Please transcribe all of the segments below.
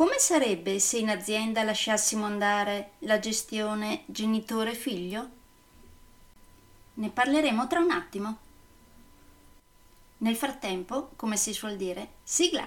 Come sarebbe se in azienda lasciassimo andare la gestione genitore-figlio? Ne parleremo tra un attimo. Nel frattempo, come si suol dire, sigla!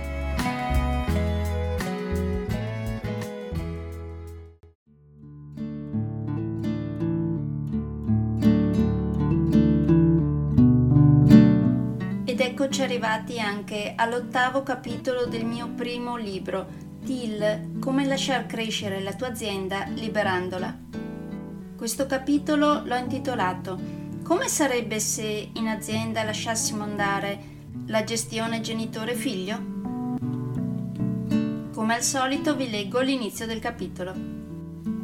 Eccoci arrivati anche all'ottavo capitolo del mio primo libro, TIL, come lasciar crescere la tua azienda liberandola. Questo capitolo l'ho intitolato Come sarebbe se in azienda lasciassimo andare la gestione genitore-figlio? Come al solito vi leggo l'inizio del capitolo.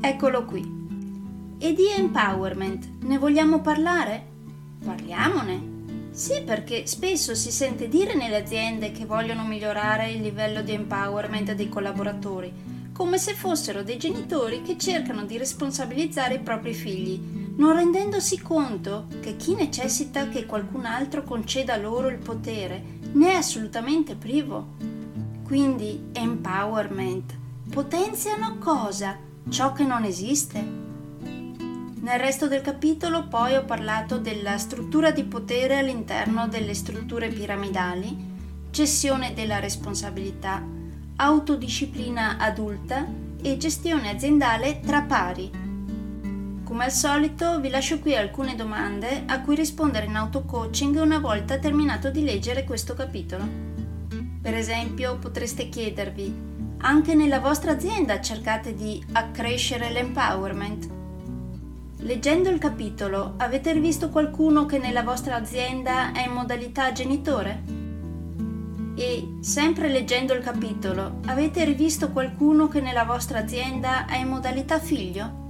Eccolo qui. E di empowerment, ne vogliamo parlare? Parliamone! Sì, perché spesso si sente dire nelle aziende che vogliono migliorare il livello di empowerment dei collaboratori, come se fossero dei genitori che cercano di responsabilizzare i propri figli, non rendendosi conto che chi necessita che qualcun altro conceda loro il potere ne è assolutamente privo. Quindi empowerment potenziano cosa? Ciò che non esiste? Nel resto del capitolo poi ho parlato della struttura di potere all'interno delle strutture piramidali, gestione della responsabilità, autodisciplina adulta e gestione aziendale tra pari. Come al solito vi lascio qui alcune domande a cui rispondere in auto-coaching una volta terminato di leggere questo capitolo. Per esempio potreste chiedervi, anche nella vostra azienda cercate di accrescere l'empowerment? Leggendo il capitolo, avete rivisto qualcuno che nella vostra azienda è in modalità genitore? E, sempre leggendo il capitolo, avete rivisto qualcuno che nella vostra azienda è in modalità figlio?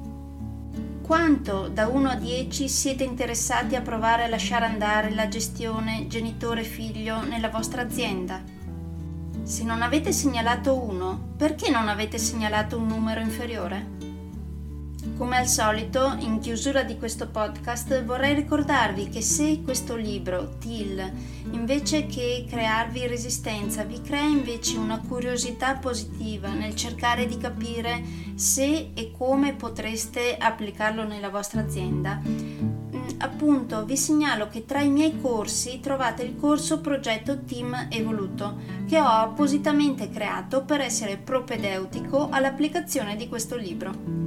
Quanto da 1 a 10 siete interessati a provare a lasciare andare la gestione genitore-figlio nella vostra azienda? Se non avete segnalato 1, perché non avete segnalato un numero inferiore? Come al solito, in chiusura di questo podcast vorrei ricordarvi che se questo libro, TIL, invece che crearvi resistenza, vi crea invece una curiosità positiva nel cercare di capire se e come potreste applicarlo nella vostra azienda, mm, appunto vi segnalo che tra i miei corsi trovate il corso progetto Team Evoluto che ho appositamente creato per essere propedeutico all'applicazione di questo libro.